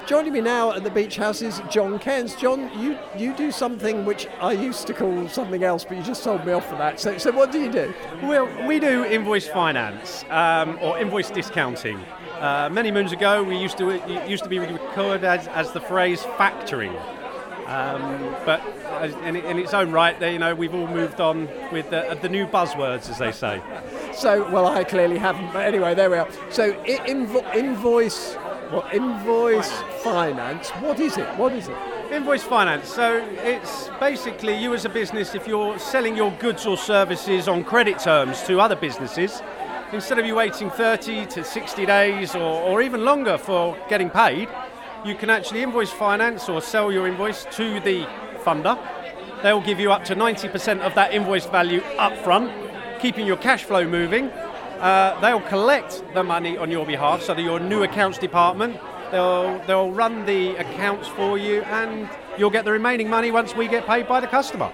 [SPEAKER 1] Joining me now at the Beech House is John Cairns. John, you, you do something which I used to call something else, but you just told me off for that. So, so what do you do?
[SPEAKER 17] Well, we do invoice finance um, or invoice discounting. Uh, many moons ago, we used to it used to be recorded as, as the phrase factoring. Um, but in, in, its own right, you know, we've all moved on with the, the new buzzwords, as they say.
[SPEAKER 1] So, well, I clearly haven't. But anyway, there we are. So, invo- invoice, well, invoice finance. What is it? What is it?
[SPEAKER 17] Invoice finance. So it's basically you as a business, if you're selling your goods or services on credit terms to other businesses, instead of you waiting 30 to 60 days or, or even longer for getting paid, you can actually invoice finance or sell your invoice to the funder. They'll give you up to 90% of that invoice value up front, keeping your cash flow moving. Uh, they'll collect the money on your behalf, so that your new accounts department, they'll, they'll run the accounts for you, and you'll get the remaining money once we get paid by the customer.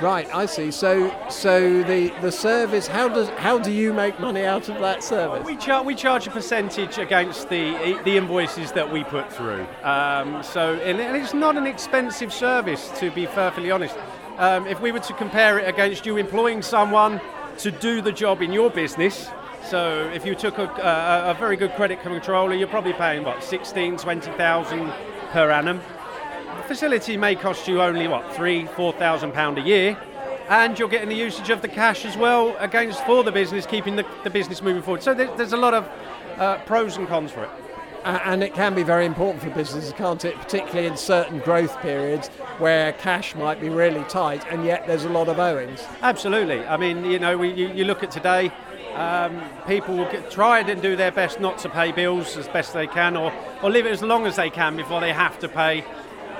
[SPEAKER 1] Right, I see. So, so the, the service. How does how do you make money out of that service?
[SPEAKER 17] We charge we charge a percentage against the the invoices that we put through. Um, so, and it's not an expensive service, to be perfectly honest. Um, if we were to compare it against you employing someone to do the job in your business, so if you took a, a, a very good credit controller, you're probably paying what 16, 20,000 per annum facility may cost you only what three, four thousand pound a year, and you're getting the usage of the cash as well against for the business, keeping the, the business moving forward. So there, there's a lot of uh, pros and cons for it.
[SPEAKER 1] And it can be very important for businesses, can't it? Particularly in certain growth periods where cash might be really tight, and yet there's a lot of owings.
[SPEAKER 17] Absolutely. I mean, you know, we, you, you look at today. Um, people will get, try and do their best not to pay bills as best they can, or, or live it as long as they can before they have to pay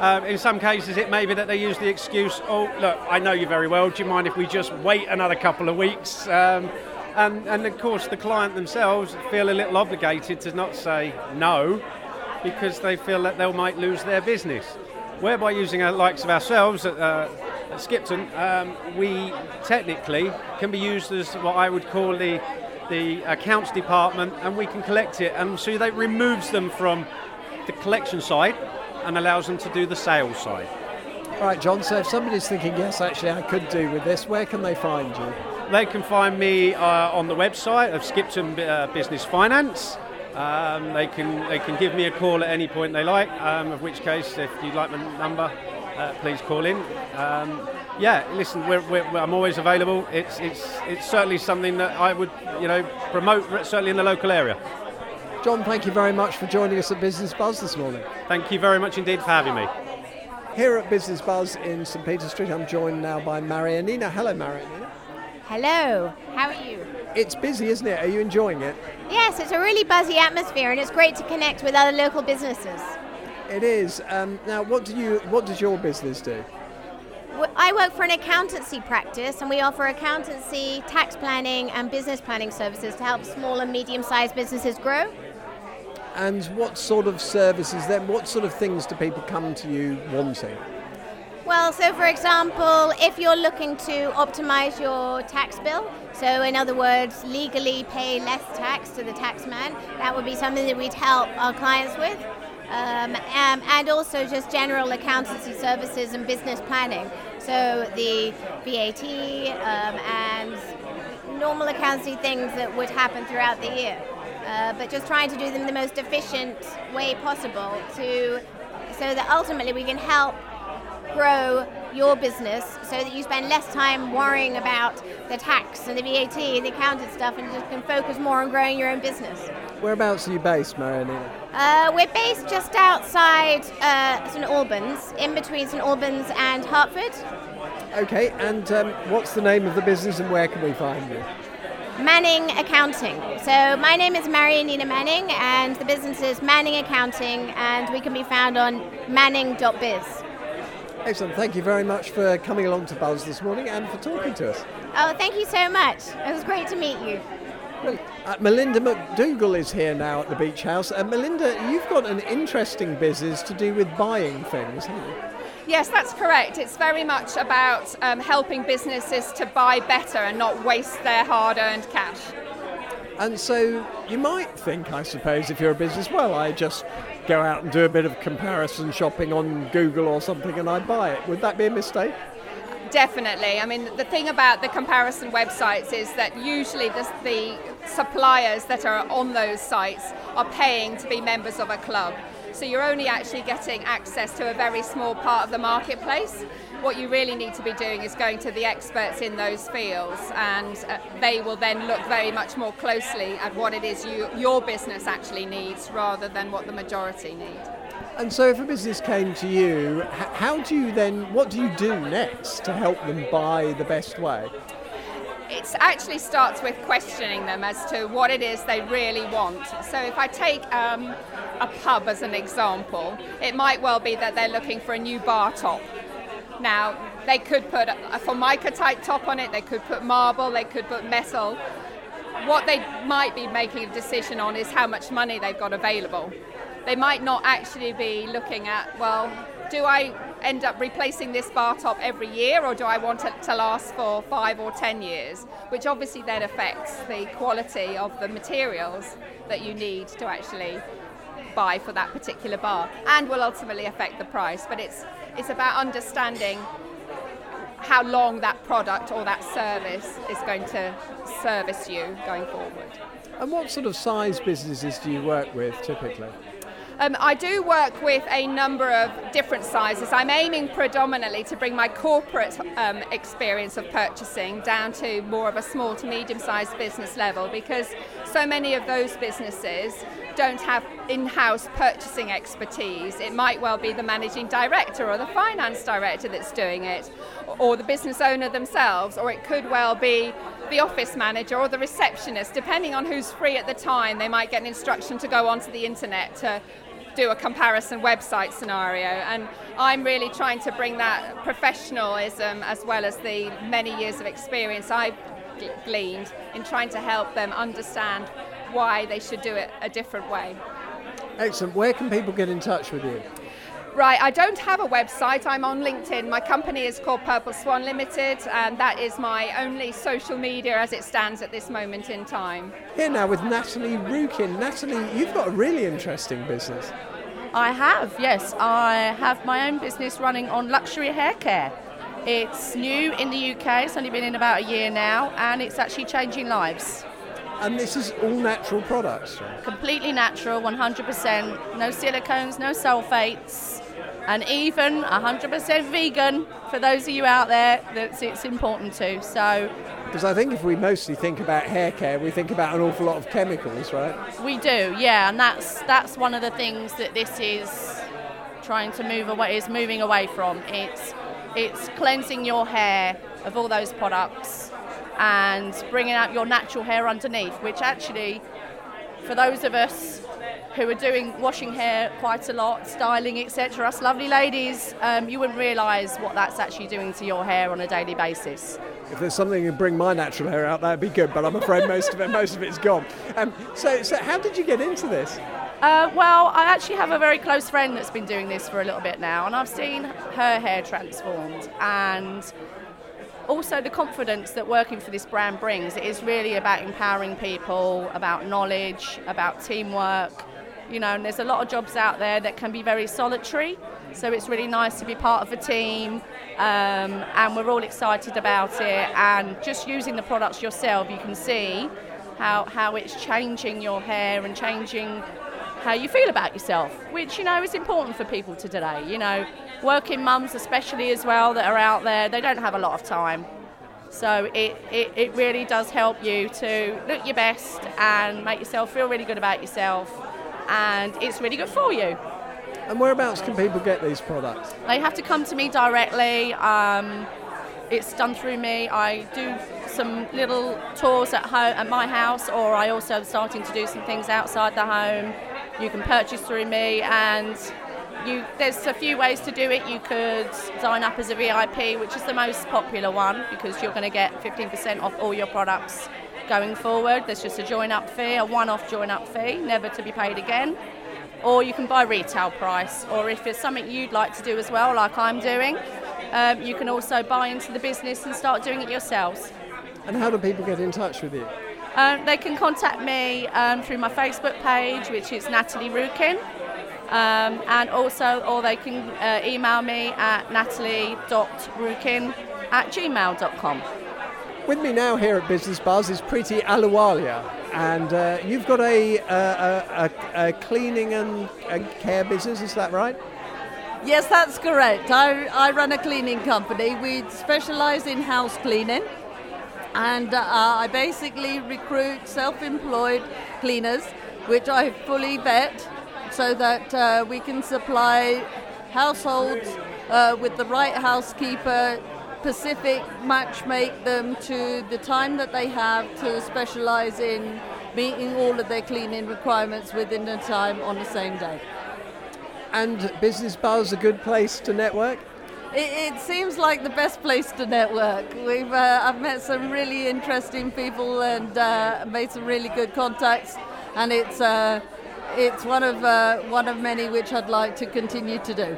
[SPEAKER 17] uh, in some cases, it may be that they use the excuse, oh, look, I know you very well, do you mind if we just wait another couple of weeks? Um, and, and of course, the client themselves feel a little obligated to not say no because they feel that they might lose their business. Whereby using the likes of ourselves at, uh, at Skipton, um, we technically can be used as what I would call the, the accounts department and we can collect it. And so that removes them from the collection side and allows them to do the sales side.
[SPEAKER 1] All right, John, so if somebody's thinking, yes, actually, I could do with this, where can they find you?
[SPEAKER 17] They can find me uh, on the website of Skipton uh, Business Finance. Um, they can they can give me a call at any point they like. Um, of which case, if you'd like my number, uh, please call in. Um, yeah, listen, we're, we're, I'm always available. It's it's it's certainly something that I would you know promote certainly in the local area.
[SPEAKER 1] John, thank you very much for joining us at Business Buzz this morning.
[SPEAKER 17] Thank you very much indeed for having me.
[SPEAKER 1] Here at Business Buzz in St Peter Street, I'm joined now by Marianina. Hello, Marianina.
[SPEAKER 18] Hello, how are you?
[SPEAKER 1] It's busy, isn't it? Are you enjoying it?
[SPEAKER 18] Yes, it's a really buzzy atmosphere, and it's great to connect with other local businesses.
[SPEAKER 1] It is. Um, now, what do you? What does your business do?
[SPEAKER 18] I work for an accountancy practice, and we offer accountancy, tax planning, and business planning services to help small and medium-sized businesses grow.
[SPEAKER 1] And what sort of services then? What sort of things do people come to you wanting?
[SPEAKER 18] Well, so for example, if you're looking to optimize your tax bill, so in other words, legally pay less tax to the taxman, that would be something that we'd help our clients with. Um, um, and also just general accountancy services and business planning. So the VAT um, and normal accountancy things that would happen throughout the year uh, but just trying to do them the most efficient way possible to so that ultimately we can help grow your business so that you spend less time worrying about the tax and the VAT and the accountant stuff and just can focus more on growing your own business.
[SPEAKER 1] Whereabouts are you based, Marianina?
[SPEAKER 18] Uh, we're based just outside uh, St Albans, in between St Albans and Hertford.
[SPEAKER 1] Okay, and um, what's the name of the business and where can we find you?
[SPEAKER 18] Manning Accounting. So my name is Marianina Manning, and the business is Manning Accounting, and we can be found on manning.biz.
[SPEAKER 1] Excellent. Thank you very much for coming along to Buzz this morning and for talking to us.
[SPEAKER 18] Oh, thank you so much. It was great to meet you.
[SPEAKER 1] Uh, Melinda McDougall is here now at the Beech House. Uh, Melinda, you've got an interesting business to do with buying things, haven't you?
[SPEAKER 19] Yes, that's correct. It's very much about um, helping businesses to buy better and not waste their hard earned cash.
[SPEAKER 1] And so you might think, I suppose, if you're a business, well, I just go out and do a bit of comparison shopping on Google or something and I buy it. Would that be a mistake?
[SPEAKER 19] Definitely. I mean, the thing about the comparison websites is that usually the, the suppliers that are on those sites are paying to be members of a club. So you're only actually getting access to a very small part of the marketplace. What you really need to be doing is going to the experts in those fields, and uh, they will then look very much more closely at what it is you, your business actually needs rather than what the majority need.
[SPEAKER 1] And so, if a business came to you, how do you then, what do you do next to help them buy the best way?
[SPEAKER 19] It actually starts with questioning them as to what it is they really want. So if I take um, a pub as an example, it might well be that they're looking for a new bar top. Now, they could put a formica type top on it, they could put marble, they could put metal. What they might be making a decision on is how much money they've got available. They might not actually be looking at, well, do I end up replacing this bar top every year or do I want it to last for five or ten years? Which obviously then affects the quality of the materials that you need to actually buy for that particular bar and will ultimately affect the price. But it's, it's about understanding how long that product or that service is going to service you going forward.
[SPEAKER 1] And what sort of size businesses do you work with typically?
[SPEAKER 19] Um, I do work with a number of different sizes. I'm aiming predominantly to bring my corporate um, experience of purchasing down to more of a small to medium sized business level because so many of those businesses don't have in house purchasing expertise. It might well be the managing director or the finance director that's doing it, or the business owner themselves, or it could well be the office manager or the receptionist, depending on who's free at the time. They might get an instruction to go onto the internet to do a comparison website scenario. And I'm really trying to bring that professionalism as well as the many years of experience I've gleaned in trying to help them understand why they should do it a different way.
[SPEAKER 1] Excellent. Where can people get in touch with you?
[SPEAKER 19] Right, I don't have a website. I'm on LinkedIn. My company is called Purple Swan Limited, and that is my only social media as it stands at this moment in time.
[SPEAKER 1] Here now with Natalie Rukin. Natalie, you've got a really interesting business.
[SPEAKER 20] I have, yes. I have my own business running on luxury hair care. It's new in the UK, it's only been in about a year now, and it's actually changing lives.
[SPEAKER 1] And this is all natural products.
[SPEAKER 20] Completely natural, 100%. No silicones, no sulfates, and even 100% vegan for those of you out there that it's important to. So,
[SPEAKER 1] because I think if we mostly think about hair care, we think about an awful lot of chemicals, right?
[SPEAKER 20] We do, yeah, and that's that's one of the things that this is trying to move away is moving away from. It's it's cleansing your hair of all those products and bringing out your natural hair underneath, which actually, for those of us who are doing washing hair quite a lot, styling, etc., us lovely ladies, um, you wouldn't realise what that's actually doing to your hair on a daily basis.
[SPEAKER 1] If there's something to bring my natural hair out, that'd be good. But I'm afraid most of it, most of it's gone. Um, so, so how did you get into this?
[SPEAKER 20] Uh, well, I actually have a very close friend that's been doing this for a little bit now, and I've seen her hair transformed, and also the confidence that working for this brand brings. It is really about empowering people, about knowledge, about teamwork. You know, and there's a lot of jobs out there that can be very solitary. So it's really nice to be part of a team, um, and we're all excited about it. And just using the products yourself, you can see how how it's changing your hair and changing how you feel about yourself, which you know is important for people today. You know, working mums especially as well that are out there, they don't have a lot of time. So it, it, it really does help you to look your best and make yourself feel really good about yourself and it's really good for you.
[SPEAKER 1] And whereabouts can people get these products?
[SPEAKER 20] They have to come to me directly. Um, it's done through me. I do some little tours at home at my house, or I also am starting to do some things outside the home. You can purchase through me, and you, there's a few ways to do it. You could sign up as a VIP, which is the most popular one because you're going to get 15% off all your products going forward. There's just a join up fee, a one off join up fee, never to be paid again. Or you can buy retail price, or if it's something you'd like to do as well, like I'm doing, um, you can also buy into the business and start doing it yourselves.
[SPEAKER 1] And how do people get in touch with you?
[SPEAKER 20] Um, they can contact me um, through my Facebook page, which is Natalie Rukin. Um, and also, or they can uh, email me at natalie.rukin at gmail.com.
[SPEAKER 1] With me now here at Business Buzz is Preeti Aluwalia, and uh, you've got a, a, a, a cleaning and, care business, is that right?
[SPEAKER 21] Yes, that's correct. I, I run a cleaning company. We specialize in house cleaning, and uh, I basically recruit self employed cleaners, which I fully vet so that uh, we can supply households uh, with the right housekeeper. Pacific match make them to the time that they have to specialize in meeting all of their cleaning requirements within the time on the same day.
[SPEAKER 1] And Business Bar is a good place to network?
[SPEAKER 21] It, it seems like the best place to network. We've uh, I've met some really interesting people and uh, made some really good contacts, and it's uh, it's one of uh, one of many which I'd like to continue to do.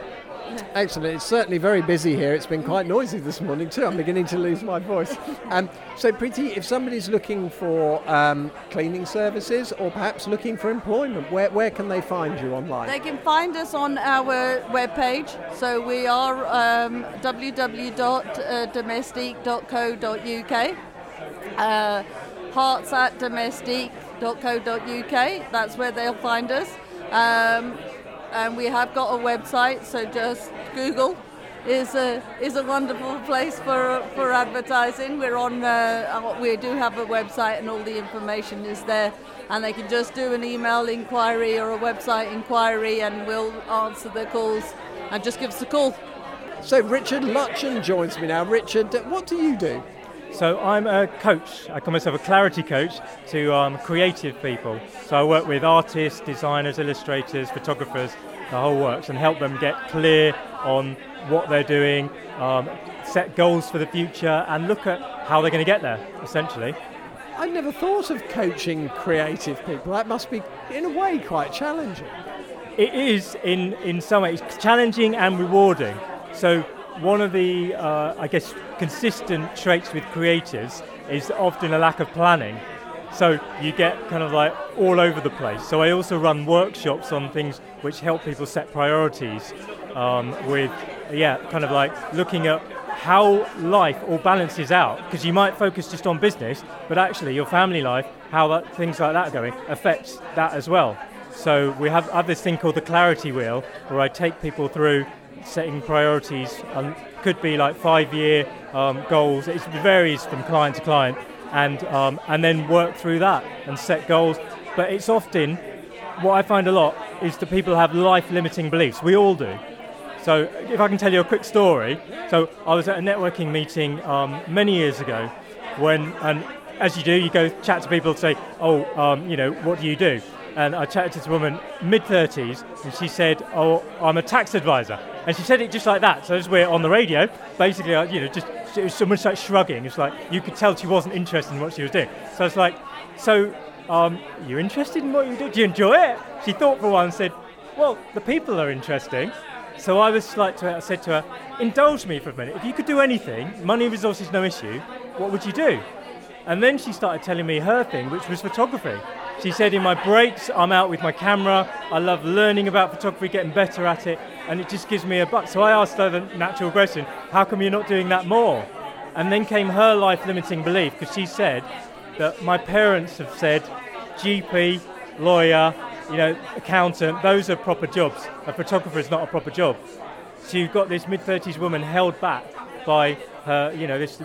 [SPEAKER 1] Excellent. It's certainly very busy here. It's been quite noisy this morning too. I'm beginning to lose my voice. Um, so, Preeti, if somebody's looking for um, cleaning services or perhaps looking for employment, where, where can they find you online?
[SPEAKER 21] They can find us on our webpage. So we are um, www.domestic.co.uk. Uh, hearts at domestic.co.uk. That's where they'll find us. Um, and we have got a website, so just Google is a is a wonderful place for for advertising. We're on uh, we do have a website, and all the information is there, and they can just do an email inquiry or a website inquiry, and we'll answer their calls and just give us a call.
[SPEAKER 1] So Richard Lutchen joins me now. Richard, what do you do?
[SPEAKER 22] So I'm a coach. I call myself a clarity coach to um, creative people. So I work with artists, designers, illustrators, photographers, the whole works, and help them get clear on what they're doing, um, set goals for the future, and look at how they're going to get there. Essentially.
[SPEAKER 1] I never thought of coaching creative people. That must be, in a way, quite challenging.
[SPEAKER 22] It is in in some ways challenging and rewarding. So one of the, uh, I guess, consistent traits with creatives is often a lack of planning. So you get kind of like all over the place. So I also run workshops on things which help people set priorities um, with, yeah, kind of like looking at how life all balances out because you might focus just on business, but actually your family life, how that, things like that are going, affects that as well. So we have, have this thing called the clarity wheel where I take people through setting priorities and could be like five year um, goals. It varies from client to client, and um, and then work through that and set goals. But it's often what I find a lot is that people have life limiting beliefs. We all do. So if I can tell you a quick story. So I was at a networking meeting um, many years ago when, and as you do, you go chat to people and say, oh, um, you know, what do you do? And I chatted to this woman, mid 30s, and she said, oh, I'm a tax advisor. And she said it just like that. So as we're on the radio, basically, you know, just it was someone like shrugging. It's like you could tell she wasn't interested in what she was doing. So it's like, so um, you interested in what you do? Do you enjoy it? She thought for a while and said, well, the people are interesting. So I was like to her, I said to her, indulge me for a minute. If you could do anything, money resources no issue, what would you do? And then she started telling me her thing, which was photography. She said, in my breaks, I'm out with my camera. I love learning about photography, getting better at it, and it just gives me a buck. So I asked her the natural question, how come you're not doing that more? And then came her life limiting belief, because she said that my parents have said, GP, lawyer, you know, accountant, those are proper jobs. A photographer is not a proper job. So you've got this mid-30s woman held back by her, you know, this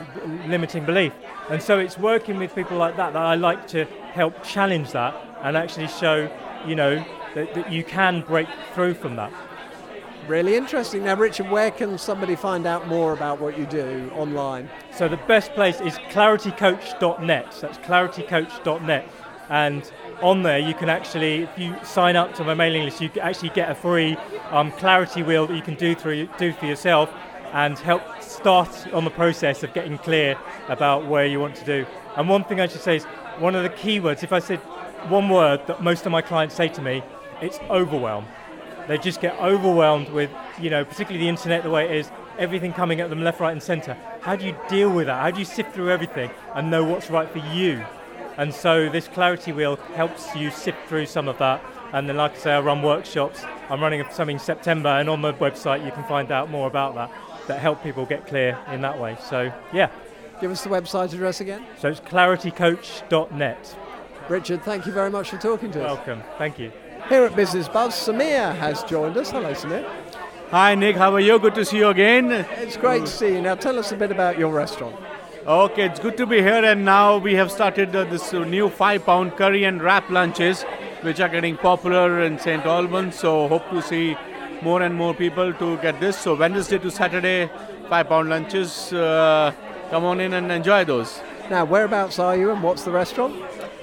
[SPEAKER 22] limiting belief. And so it's working with people like that that I like to help challenge that and actually show, you know, that, that you can break through from that.
[SPEAKER 1] Really interesting. Now, Richard, where can somebody find out more about what you do online?
[SPEAKER 22] So the best place is claritycoach.net. So that's claritycoach.net. And on there, you can actually, if you sign up to my mailing list, you can actually get a free um, clarity wheel that you can do through do for yourself and help start on the process of getting clear about where you want to do. And one thing I should say is one of the keywords. If I said one word that most of my clients say to me, it's overwhelm. They just get overwhelmed with, you know, particularly the internet the way it is, everything coming at them left, right, and centre. How do you deal with that? How do you sift through everything and know what's right for you? And so this clarity wheel helps you sift through some of that. And then, like I say, I run workshops. I'm running something in September, and on the website you can find out more about that that help people get clear in that way. So, yeah.
[SPEAKER 1] Give us the website address again.
[SPEAKER 22] So it's claritycoach.net.
[SPEAKER 1] Richard, thank you very much for talking to us.
[SPEAKER 22] Welcome. Thank you.
[SPEAKER 1] Here at Business Buzz, Samir has joined us. Hello, Samir.
[SPEAKER 23] Hi, Nick. How are you? Good to see you again.
[SPEAKER 1] It's great to see you. Now, tell us a bit about your restaurant.
[SPEAKER 23] Okay, it's good to be here, and now we have started uh, this uh, new five pound curry and wrap lunches, which are getting popular in St. Albans. So, hope to see more and more people to get this. So, Wednesday to Saturday, five pound lunches. Uh, come on in and enjoy those.
[SPEAKER 1] Now, whereabouts are you and what's the restaurant?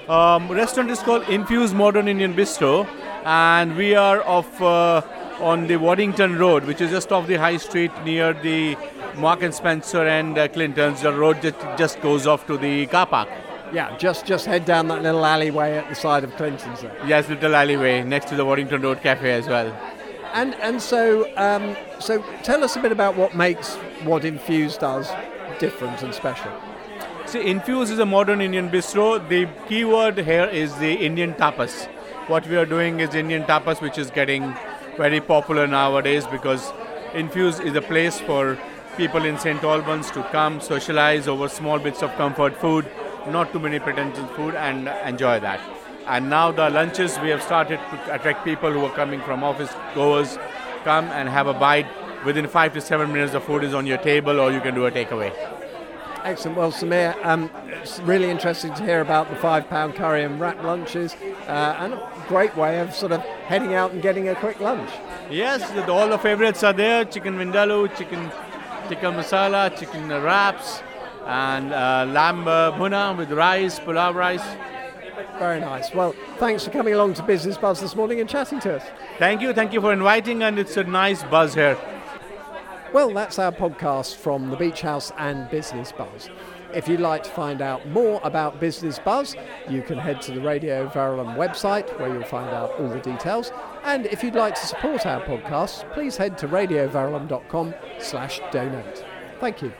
[SPEAKER 23] Um, restaurant is called Infused Modern Indian Bistro, and we are off uh, on the Waddington Road, which is just off the High Street near the Mark and Spencer and uh, Clinton's. The road just, just goes off to the car park.
[SPEAKER 1] Yeah, just just head down that little alleyway at the side of Clinton's. There.
[SPEAKER 23] Yes, little alleyway next to the Waddington Road Cafe as well.
[SPEAKER 1] And and so um, so tell us a bit about what makes what Infused does different and special.
[SPEAKER 23] See, Infuse is a modern Indian bistro. The keyword here is the Indian tapas. What we are doing is Indian tapas, which is getting very popular nowadays because Infuse is a place for people in St. Albans to come, socialize over small bits of comfort food, not too many pretentious food, and enjoy that. And now the lunches we have started to attract people who are coming from office goers, come and have a bite. Within five to seven minutes, the food is on your table, or you can do a takeaway.
[SPEAKER 1] Excellent. Well, Samir, um, it's really interesting to hear about the five pound curry and wrap lunches, uh, and a great way of sort of heading out and getting a quick lunch.
[SPEAKER 23] Yes, all the favorites are there chicken vindaloo, chicken tikka masala, chicken wraps, and uh, lamb uh, bhuna with rice, pulao rice.
[SPEAKER 1] Very nice. Well, thanks for coming along to Business Buzz this morning and chatting to us.
[SPEAKER 23] Thank you, thank you for inviting, and it's a nice buzz here.
[SPEAKER 1] Well, that's our podcast from the Beech House and Business Buzz. If you'd like to find out more about Business Buzz, you can head to the Radio Verulam website where you'll find out all the details. And if you'd like to support our podcast, please head to radioverulam.com slash donate. Thank you.